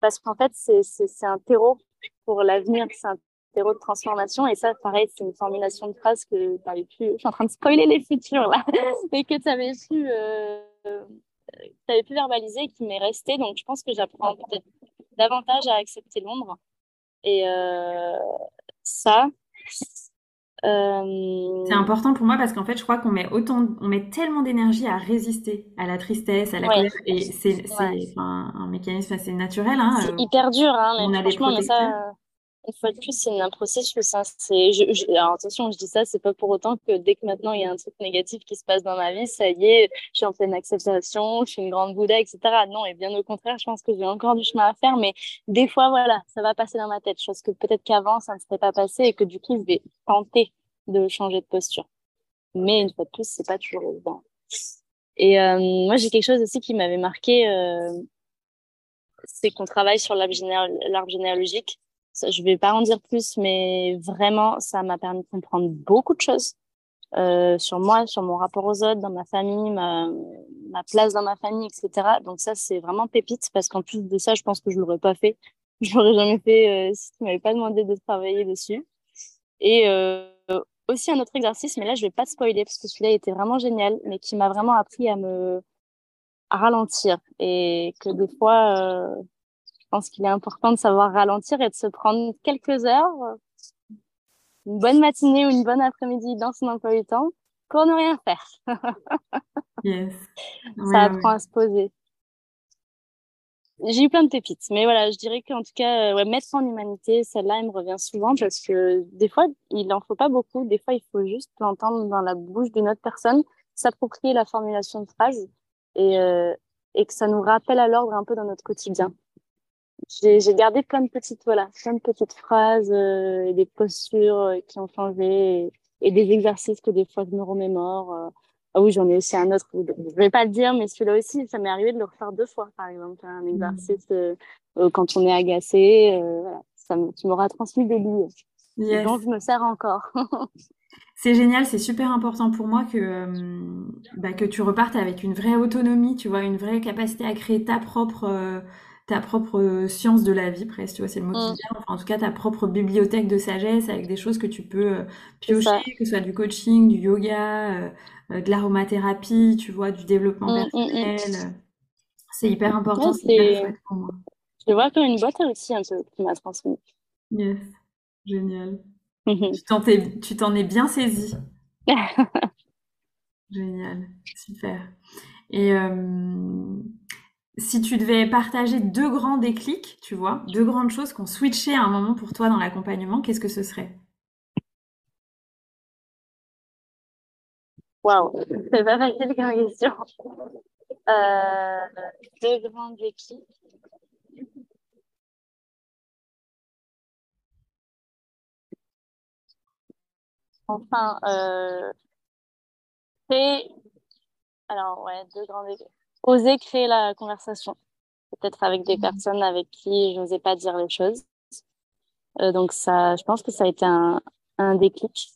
parce qu'en fait, c'est, un terreau pour l'avenir, c'est un terreau de transformation. Et ça, pareil, c'est une formulation de phrase que tu avais pu, je suis en train de spoiler les futurs là, mais que tu avais pu, euh, avais pu verbaliser et qui m'est resté. Donc, je pense que j'apprends peut-être davantage à accepter l'ombre. Et euh, ça, c'est important pour moi parce qu'en fait, je crois qu'on met autant, on met tellement d'énergie à résister à la tristesse, à la colère, et c'est un mécanisme assez naturel. Hein, c'est euh, hyper dur, hein, mais on franchement, mais ça, une fois de plus, c'est un processus. Hein, c'est, alors attention, je dis ça, c'est pas pour autant que dès que maintenant il y a un truc négatif qui se passe dans ma vie, ça y est, je suis en pleine acceptation, je suis une grande Bouddha, etc. Non, et bien au contraire, je pense que j'ai encore du chemin à faire, mais des fois, voilà, ça va passer dans ma tête, chose que peut-être qu'avant, ça ne serait pas passé et que du coup, je vais tenter de changer de posture. Mais une fois de plus, c'est pas toujours évident. Et euh, moi, j'ai quelque chose aussi qui m'avait marqué, euh, c'est qu'on travaille sur l'arbre généalogique. Je vais pas en dire plus, mais vraiment, ça m'a permis de comprendre beaucoup de choses euh, sur moi, sur mon rapport aux autres, dans ma famille, ma, place dans ma famille, etc. Donc ça, c'est vraiment pépite parce qu'en plus de ça, je pense que je l'aurais pas fait. Je l'aurais jamais fait euh, si tu m'avais pas demandé de travailler dessus. Et euh, aussi un autre exercice, mais là, je vais pas spoiler parce que celui-là était vraiment génial, mais qui m'a vraiment appris à me à ralentir et que des fois, pense qu'il est important de savoir ralentir et de se prendre quelques heures, une bonne matinée ou une bonne après-midi dans son emploi du temps pour ne rien faire. yes. Ça apprend à se poser. J'ai eu plein de pépites, mais voilà, je dirais qu'en tout cas, euh, ouais, mettre en humanité, celle-là, elle me revient souvent parce que des fois, il en faut pas beaucoup. Des fois, il faut juste l'entendre dans la bouche d'une autre personne, s'approprier la formulation de phrase et, euh, et que ça nous rappelle à l'ordre un peu dans notre quotidien. J'ai gardé plein de petites, voilà, plein de petites phrases euh, et des postures euh, qui ont changé et, et, des exercices que des fois je me remémore. Ah oui, j'en ai aussi un autre. Je vais pas le dire, mais celui-là aussi, ça m'est arrivé de le refaire deux fois, par exemple, un exercice euh, euh, quand on est agacé. Euh, voilà. ça tu m'auras transmis des livres. Yes. Donc, je me sers encore. c'est génial, c'est super important pour moi que, bah, que tu repartes avec une vraie autonomie, tu vois, une vraie capacité à créer ta propre ta propre science de la vie, presque, tu vois, c'est le mot qui mmh. vient. Enfin, en tout cas, ta propre bibliothèque de sagesse avec des choses que tu peux piocher, que ce soit du coaching, du yoga, euh, de l'aromathérapie, tu vois, du développement mmh, personnel. C'est hyper important, c'est pour moi. Je vois comme une boîte à outils un peu qui m'a transmis. Yes, génial. tu t'en es bien saisi. génial, super. Et euh, si tu devais partager deux grands déclics, tu vois, deux grandes choses qu'on switchait à un moment pour toi dans l'accompagnement, qu'est-ce que ce serait? Waouh, c'est pas facile comme question. Euh, deux grands déclics. Enfin, euh, c'est... Alors, ouais, deux grands déclics oser créer la conversation, peut-être avec des mmh. personnes avec qui je n'osais pas dire les choses. Euh, donc ça, je pense que ça a été un, un déclic.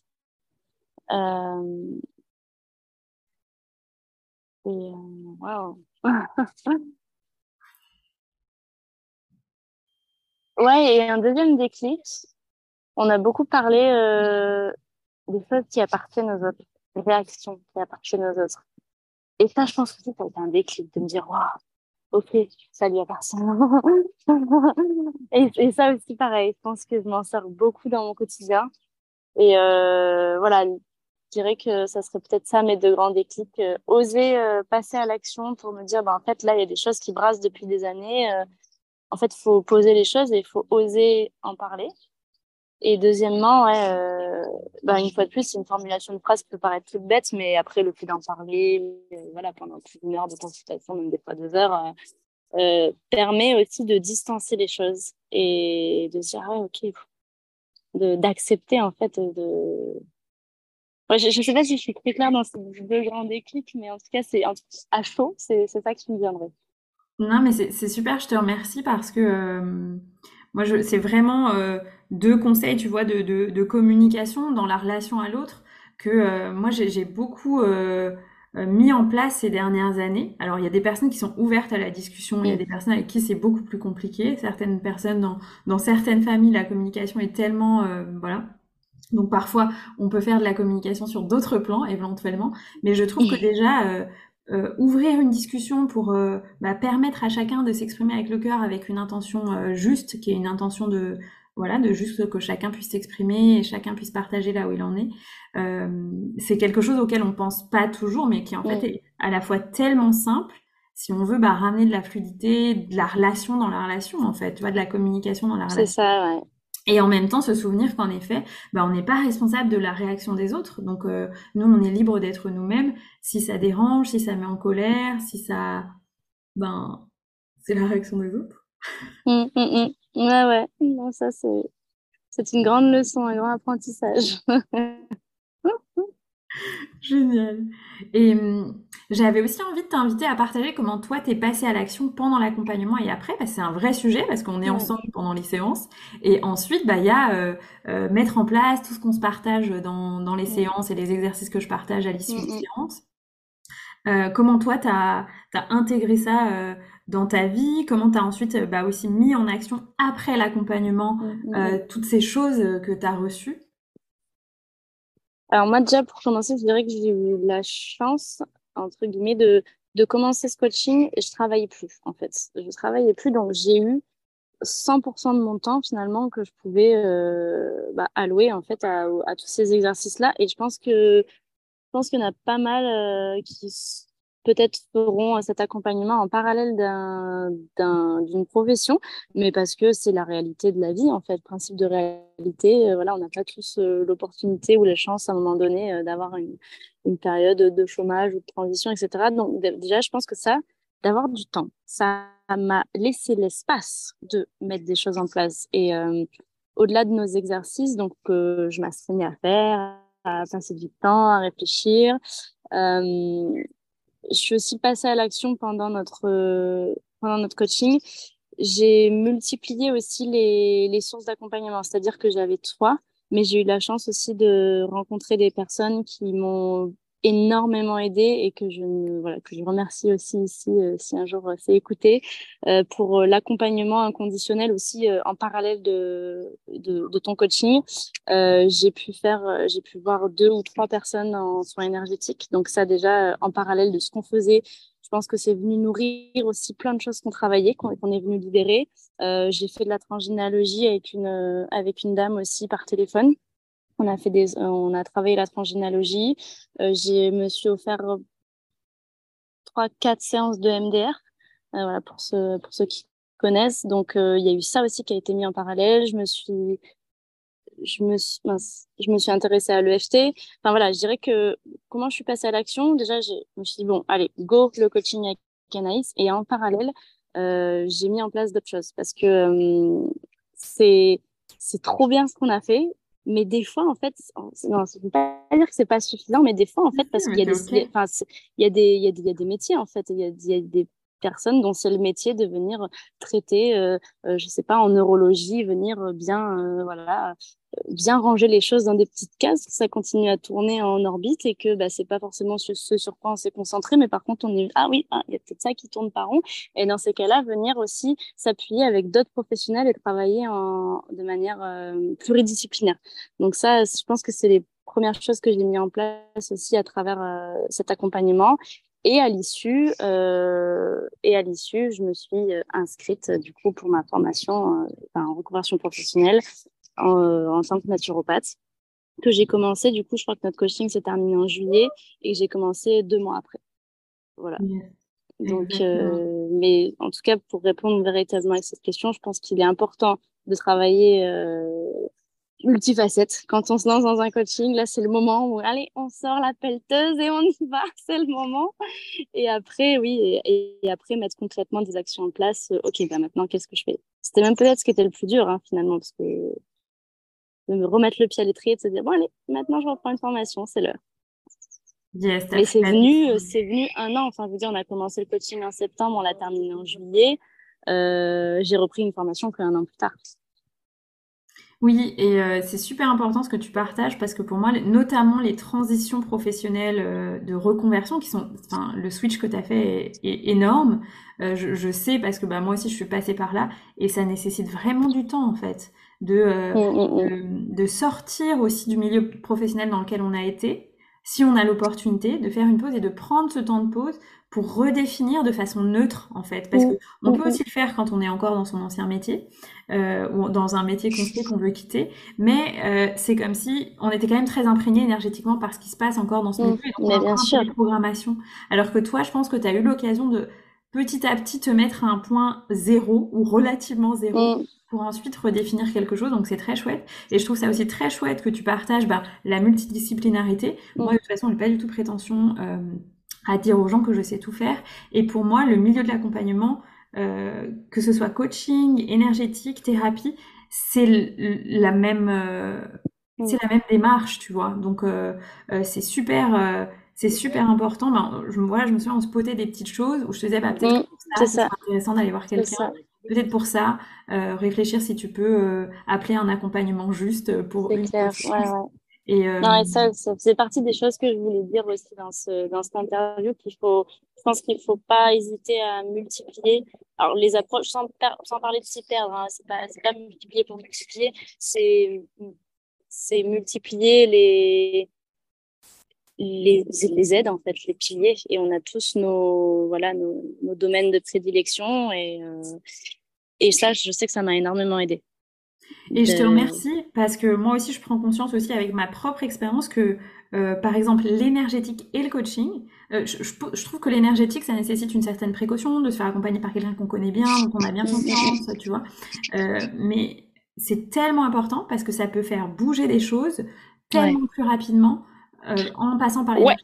Euh... Et euh, wow. ouais, et un deuxième déclic. On a beaucoup parlé euh, des choses qui appartiennent aux autres, des réactions qui appartiennent aux autres. Et ça, je pense que ça a été un déclic de me dire, waouh, ok, salut à personne. et, et, ça aussi, pareil, je pense que je m'en sers beaucoup dans mon quotidien. Et euh, voilà, je dirais que ça serait peut-être ça mes deux grands déclics. Euh, oser euh, passer à l'action pour me dire, bah, en fait, là, il y a des choses qui brassent depuis des années. En fait, il faut poser les choses et il faut oser en parler. Et deuxièmement, ouais, euh, bah, une fois de plus, une formulation de phrase peut paraître toute bête, mais après, le fait d'en parler, euh, voilà, pendant plus d'une heure de consultation, même des fois deux heures, euh, permet aussi de distancer les choses et de dire, ok, d'accepter en fait de. Je ne sais pas si je suis très claire dans ces deux grands déclics, mais en tout cas, c'est à chaud, c'est ça qui me viendrait. Non, mais c'est super, je te remercie parce que moi, c'est vraiment euh, deux conseils, tu vois, de, de, de, communication dans la relation à l'autre que euh, moi, j'ai beaucoup euh, mis en place ces dernières années. Alors, il y a des personnes qui sont ouvertes à la discussion, il y a des personnes avec qui c'est beaucoup plus compliqué. Certaines personnes, dans, dans certaines familles, la communication est tellement... voilà. Donc parfois, on peut faire de la communication sur d'autres plans éventuellement, mais je trouve que déjà, euh, ouvrir une discussion pour euh, bah, permettre à chacun de s'exprimer avec le cœur, avec une intention euh, juste, qui est une intention de voilà, de juste que chacun puisse s'exprimer et chacun puisse partager là où il en est. c'est quelque chose auquel on pense pas toujours, mais qui en fait est à la fois tellement simple si on veut bah, ramener de la fluidité, de la relation dans la relation en fait, tu vois, de la communication dans la relation. C'est ça, ouais. Et en même temps, se souvenir qu'en effet, bah, on n'est pas responsable de la réaction des autres. Donc, euh, nous, on est libre d'être nous-mêmes. Si ça dérange, si ça met en colère, si ça... Ben, c'est la réaction des autres. Mmh, mmh, mmh. Ouais, ouais. Non, ça, c'est... C'est une grande leçon, un grand apprentissage. Génial. Et hum, j'avais aussi envie de t'inviter à partager comment toi t'es passé à l'action pendant l'accompagnement et après, parce que c'est un vrai sujet parce qu'on est ensemble pendant les séances. Et ensuite, bah il y a euh, euh, mettre en place tout ce qu'on se partage dans, dans les séances et les exercices que je partage à l'issue des séances. Euh, comment toi t'as as intégré ça euh, dans ta vie? Comment t'as ensuite bah, aussi mis en action après l'accompagnement toutes ces choses que t'as reçues? Alors moi déjà pour commencer, je dirais que j'ai eu la chance entre guillemets de de commencer ce coaching je travaillais plus en fait. Je travaillais plus donc j'ai eu 100% de mon temps finalement que je pouvais euh, bah, allouer en fait à, tous ces exercices là et je pense que je pense qu'il y en a pas mal euh, qui peut-être feront cet accompagnement en parallèle d'une profession, mais parce que c'est la réalité de la vie, en fait, principe de réalité. Euh, voilà, on n'a pas tous euh, l'opportunité ou la chance à un moment donné euh, d'avoir une, période de chômage ou de transition, etc. Donc déjà, je pense que ça, d'avoir du temps, ça m'a laissé l'espace de mettre des choses en place. Et au-delà de nos exercices, donc je m'assignais à faire, à passer du temps, à réfléchir. Je suis aussi passée à l'action pendant notre, euh, pendant notre coaching. J'ai multiplié aussi les, les sources d'accompagnement, c'est-à-dire que j'avais trois, mais j'ai eu la chance aussi de rencontrer des personnes qui m'ont énormément aidé et que je voilà que je remercie aussi ici euh, si un jour euh, c'est écouté euh, pour l'accompagnement inconditionnel aussi en parallèle de, de, de ton coaching j'ai pu faire j'ai pu voir deux ou trois personnes en soins énergétiques donc ça déjà en parallèle de ce qu'on faisait je pense que c'est venu nourrir aussi plein de choses qu'on travaillait, qu'on est venu libérer. Euh, j'ai fait de la transgénéalogie avec une, avec une dame aussi par téléphone. On a, fait des, on a travaillé la transgénéalogie. Euh, je me suis offert trois, quatre séances de MDR. Euh, voilà, pour, ceux, pour ceux qui connaissent. Donc, il y a eu ça aussi qui a été mis en parallèle. Je me suis je me suis, je me suis intéressée à l'EFT. Enfin voilà, je dirais que comment je suis passée à l'action, déjà, je me suis dit, bon, allez, go le coaching avec Anaïs. Et en parallèle, euh, j'ai mis en place d'autres choses parce que euh, c'est c'est trop bien ce qu'on a fait. Mais des fois, en fait, non, je ne veux pas dire que c'est pas suffisant, mais des fois, en fait, parce qu'il y a des, enfin, il y a des, il y a des, il y a des métiers, en fait, il y a, il y a des personnes dont c'est le métier de venir traiter, euh, euh, je sais pas, en neurologie, venir bien, euh, voilà, bien ranger les choses dans des petites cases, que ça continue à tourner en orbite et que bah, c'est pas forcément ce, sur quoi on s'est concentré, mais par contre on est ah oui, ah, il y a peut-être ça qui tourne par rond. Et dans ces cas-là, venir aussi s'appuyer avec d'autres professionnels et travailler en, de manière pluridisciplinaire. Donc ça, je pense que c'est les premières choses que j'ai mis en place aussi à travers cet accompagnement. Et à l'issue, euh, et à l'issue, je me suis euh, inscrite du coup pour ma formation euh, en reconversion professionnelle en, euh, en, tant que naturopathe que j'ai commencé. Du coup, je crois que notre coaching s'est terminé en juillet et j'ai commencé deux mois après. Voilà. Donc, euh, mais en tout cas, pour répondre véritablement à cette question, je pense qu'il est important de travailler multifacette. Quand on se lance dans un coaching, là, c'est le moment où, allez, on sort la pelleteuse et on y va, c'est le moment. Et après, oui, et, après, mettre concrètement des actions en place. Euh, ok, bah maintenant, qu'est-ce que je fais? C'était même peut-être ce qui était le plus dur, hein, finalement, parce que de me remettre le pied à l'étrier et de se dire, bon, allez, maintenant, je reprends une formation, c'est l'heure. Yes, Mais c'est venu, euh, c'est venu un an. Enfin, je veux dire, on a commencé le coaching en septembre, on l'a terminé en juillet. Euh, j'ai repris une formation qu'un an plus tard. Oui, et euh, c'est super important ce que tu partages parce que pour moi, notamment les transitions professionnelles euh, de reconversion qui sont, enfin, le switch que tu as fait est, énorme. Euh, je, je, sais parce que bah, moi aussi je suis passée par là et ça nécessite vraiment du temps en fait de, mmh. de, de sortir aussi du milieu professionnel dans lequel on a été si on a l'opportunité de faire une pause et de prendre ce temps de pause pour redéfinir de façon neutre en fait. Parce que on peut aussi le faire quand on est encore dans son ancien métier euh, ou dans un métier qu'on sait qu'on veut quitter. Mais euh, c'est comme si on était quand même très imprégné énergétiquement par ce qui se passe encore dans ce métier donc mais bien sûr. programmation alors que toi je pense que tu as eu l'occasion de petit à petit te mettre à un point zéro ou relativement zéro pour ensuite redéfinir quelque chose. Donc c'est très chouette. Et je trouve ça aussi très chouette que tu partages bah, la multidisciplinarité. Moi, de toute façon, je n'ai pas du tout prétention euh, à dire aux gens que je sais tout faire. Et pour moi, le milieu de l'accompagnement, euh, que ce soit coaching, énergétique, thérapie, c'est la même... Euh, c'est la même démarche, tu vois. Donc c'est super, c'est super important. Ben, je, voilà, je me souviens, on se potait des petites choses où je te disais, bah, peut-être que c'est intéressant d'aller voir quelqu'un peut-être pour ça, euh, réfléchir si tu peux euh, appeler un accompagnement juste pour une clair, ouais, ouais. Et, euh... non, et ça, ça faisait partie des choses que je voulais dire aussi dans, ce, dans cette interview, qu'il faut, je pense qu'il faut pas hésiter à multiplier. Alors, les approches, sans, sans parler de s'y perdre, hein, c'est pas, c'est pas multiplier pour multiplier, c'est, c'est multiplier les, les, les aides en fait, les piliers et on a tous nos voilà nos, nos domaines de prédilection et euh, et ça je sais que ça m'a énormément aidé. Et je te remercie parce que moi aussi je prends conscience aussi avec ma propre expérience que euh, par exemple l'énergétique et le coaching, euh, je, je, trouve que l'énergétique ça nécessite une certaine précaution de se faire accompagner par quelqu'un qu'on connaît bien, dont on a bien confiance, tu vois. Euh, mais c'est tellement important parce que ça peut faire bouger des choses tellement plus rapidement euh, en passant par les ouais.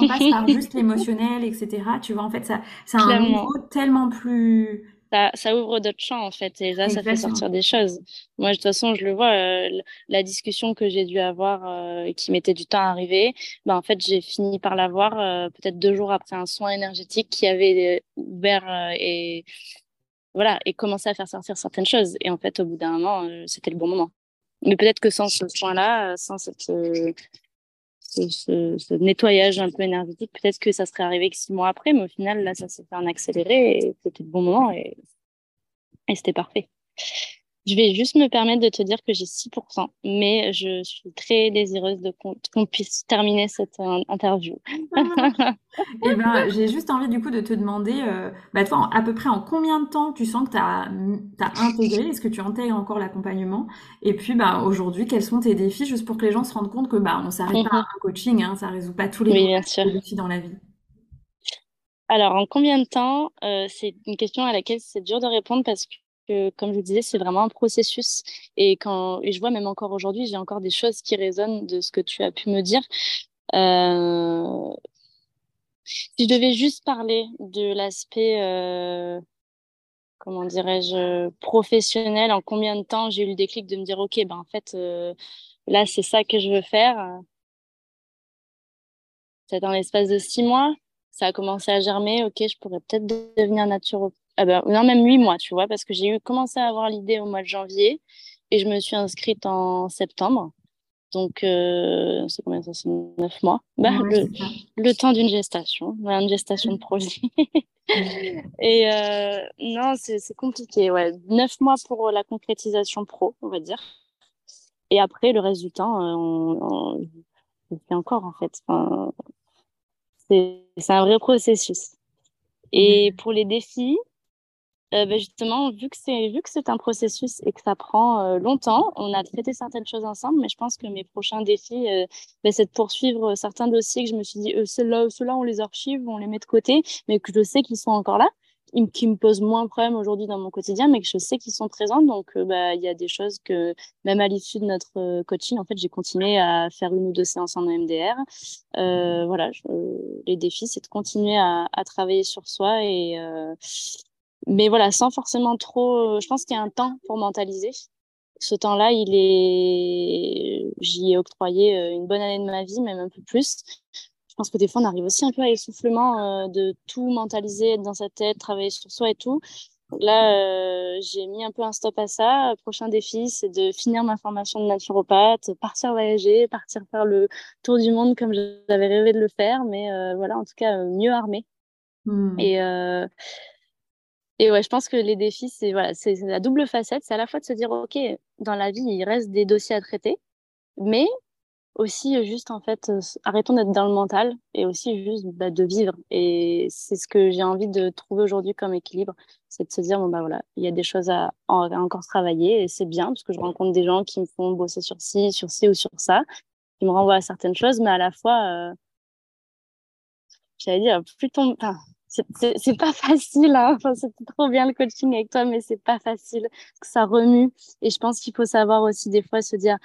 on passe par juste l'émotionnel, etc. Tu vois, en fait, ça, ça a un niveau tellement plus. Ça, ça ouvre d'autres champs, en fait, et là, ça fait sortir des choses. Moi, de toute façon, je le vois, euh, la discussion que j'ai dû avoir, euh, qui mettait du temps à arriver, ben, en fait, j'ai fini par l'avoir euh, peut-être deux jours après un soin énergétique qui avait ouvert et voilà, et commencé à faire sortir certaines choses. Et en fait, au bout d'un moment, c'était le bon moment. Mais peut-être que sans ce soin-là, sans cette ce, nettoyage un peu énergétique, peut-être que ça serait arrivé que six mois après, mais au final, là, ça s'est fait en accéléré et c'était le bon moment et, et c'était parfait. Je vais juste me permettre de te dire que j'ai 6%, mais je suis très désireuse de qu'on puisse terminer cette euh, interview. Eh ben, j'ai juste envie du coup de te demander, euh, bah, toi, à peu près en combien de temps tu sens que tu as, as, intégré? Est-ce que tu intègres encore l'accompagnement? Et puis bah, aujourd'hui, quels sont tes défis? Juste pour que les gens se rendent compte que bah, on s'arrête pas à un coaching, hein, ça résout pas tous les, défis dans la vie. Alors, en combien de temps euh, C'est une question à laquelle c'est dur de répondre parce comme je vous disais, c'est vraiment un processus. Et quand et je vois même encore aujourd'hui, j'ai encore des choses qui résonnent de ce que tu as pu me dire. Euh, si je devais juste parler de l'aspect, euh, comment dirais-je, professionnel, en combien de temps j'ai eu le déclic de me dire, ok, ben en fait, euh, là, c'est ça que je veux faire. C'est dans l'espace de six mois, ça a commencé à germer. Ok, je pourrais peut-être devenir naturopathe ben, non, même huit mois, tu vois, parce que j'ai eu commencé à avoir l'idée au mois de janvier et je me suis inscrite en septembre. Donc, euh, c'est combien ça C'est neuf mois? Bah, le, temps d'une gestation, une gestation de projet. et euh, non, c'est compliqué. Ouais, neuf mois pour la concrétisation pro, on va dire. Et après, le reste du temps, euh, on, on, fait encore en fait. Enfin, c'est un vrai processus. Et pour les défis, ben, justement, vu que c'est vu que c'est un processus et que ça prend euh, longtemps, on a traité certaines choses ensemble, mais je pense que mes prochains défis, euh, ben, c'est de poursuivre certains dossiers que je me suis dit, ceux-là, ceux-là, on les archive, on les met de côté, mais que je sais qu'ils sont encore là, qui me posent moins de problèmes aujourd'hui dans mon quotidien, mais que je sais qu'ils sont présents. Donc, bah, il y a des choses que, même à l'issue de notre coaching, en fait, j'ai continué à faire une ou deux séances en EMDR. voilà, les défis, c'est de continuer à, travailler sur soi et mais voilà, sans forcément trop. Euh, je pense qu'il y a un temps pour mentaliser. Ce temps-là, il est, j'y ai octroyé euh, une bonne année de ma vie, même un peu plus. Je pense que des fois, on arrive aussi un peu à l'essoufflement euh, de tout mentaliser, être dans sa tête, travailler sur soi et tout. Là, j'ai mis un peu un stop à ça. Prochain défi, c'est de finir ma formation de naturopathe, partir voyager, partir faire le tour du monde comme j'avais rêvé de le faire, mais voilà, en tout cas, mieux armé. Mmh. Et et ouais, je pense que les défis, c'est voilà, c'est la double facette. C'est à la fois de se dire, OK, dans la vie, il reste des dossiers à traiter, mais aussi juste, en fait, euh, arrêtons d'être dans le mental et aussi juste bah, de vivre. Et c'est ce que j'ai envie de trouver aujourd'hui comme équilibre. C'est de se dire, bon, bah voilà, il y a des choses à, encore travailler et c'est bien parce que je rencontre des gens qui me font bosser sur ci, sur ci ou sur ça, qui me renvoient à certaines choses, mais à la fois, euh, j'allais dire, plus ton, enfin, c'est pas facile, hein. Enfin, c'était trop bien le coaching avec toi, mais c'est pas facile, que ça remue. Et je pense qu'il faut savoir aussi des fois se dire,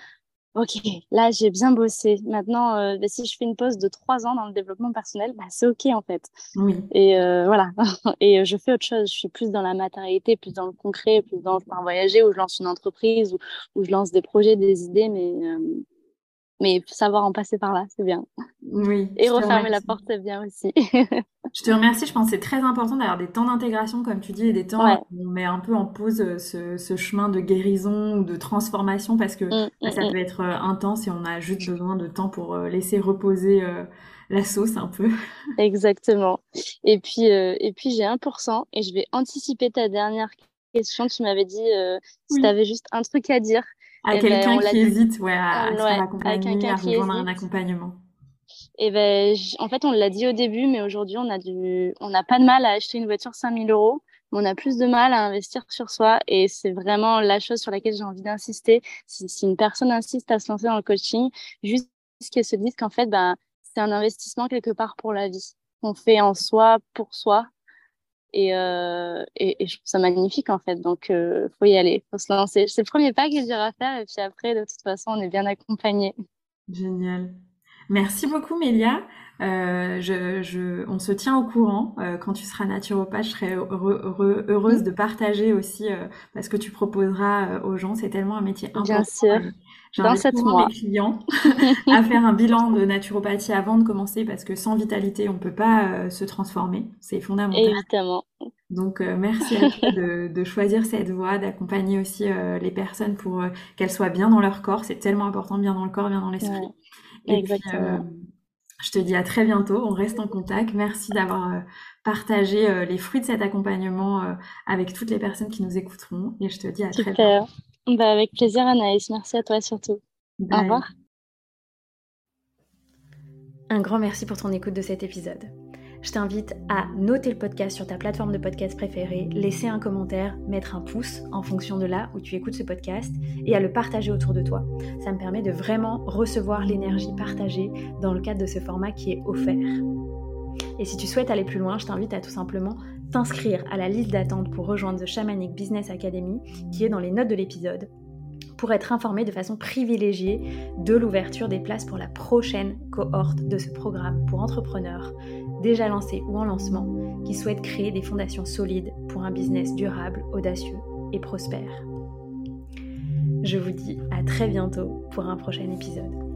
ok, là j'ai bien bossé. Maintenant, euh, bah, si je fais une pause de trois ans dans le développement personnel, bah, c'est ok en fait. Oui. Et euh, voilà. Et euh, je fais autre chose. Je suis plus dans la matérialité, plus dans le concret, plus dans je pars voyager ou je lance une entreprise ou, ou je lance des projets, des idées, mais mais savoir en passer par là, c'est bien. Oui. Et refermer la porte, c'est bien aussi. je te remercie. Je pense que c'est très important d'avoir des temps d'intégration, comme tu dis, et des temps où on met un peu en pause euh, ce, chemin de guérison ou de transformation parce que mmh, bah, ça mmh, peut être euh, intense et on a juste besoin de temps pour euh, laisser reposer la sauce un peu. Exactement. Et puis, et puis j'ai 1% et je vais anticiper ta dernière question. Tu m'avais dit si tu avais juste un truc à dire. À eh ben, quelqu'un qui hésite ouais, à, à, ouais, à, à rejoindre un accompagnement. Et eh ben, en fait, on l'a dit au début, mais aujourd'hui, on a du, on n'a pas de mal à acheter une voiture 5000 euros, mais on a plus de mal à investir sur soi. Et c'est vraiment la chose sur laquelle j'ai envie d'insister. Si, si, une personne insiste à se lancer dans le coaching, juste qu'elle se dise qu'en fait, ben, c'est un investissement quelque part pour la vie. On fait en soi, pour soi, et, euh, et, je trouve ça magnifique en fait. Donc, euh, faut y aller, faut se lancer. C'est le premier pas que j'ai à faire et puis après, de toute façon, on est bien accompagné. Génial. Merci beaucoup, Mélia. Euh, je, je, on se tient au courant. Euh, quand tu seras naturopathe, je serai heureuse de partager aussi euh, parce que tu proposeras aux gens. C'est tellement un métier important. Bien sûr. Dans cette mois. mes clients à faire un bilan de naturopathie avant de commencer parce que sans vitalité, on peut pas se transformer. C'est fondamental. Évidemment. Donc, merci à toi de, de, choisir cette voie, d'accompagner aussi les personnes pour qu'elles soient bien dans leur corps. C'est tellement important, bien dans le corps, bien dans l'esprit. Exactement. Puis, je te dis à très bientôt. On reste en contact. Merci d'avoir euh, partagé euh, les fruits de cet accompagnement euh, avec toutes les personnes qui nous écouteront. Et je te dis à très bientôt. Bah, avec plaisir, Anaïs. Merci à toi surtout. Au revoir. Un grand merci pour ton écoute de cet épisode. Je t'invite à noter le podcast sur ta plateforme de podcast préférée, laisser un commentaire, mettre un pouce en fonction de là où tu écoutes ce podcast et à le partager autour de toi. Ça me permet de vraiment recevoir l'énergie partagée dans le cadre de ce format qui est offert. Et si tu souhaites aller plus loin, je t'invite à tout simplement t'inscrire à la liste d'attente pour rejoindre The Shamanic Business Academy qui est dans les notes de l'épisode pour être informé de façon privilégiée de l'ouverture des places pour la prochaine cohorte de ce programme pour entrepreneurs déjà lancés ou en lancement qui souhaitent créer des fondations solides pour un business durable, audacieux et prospère. Je vous dis à très bientôt pour un prochain épisode.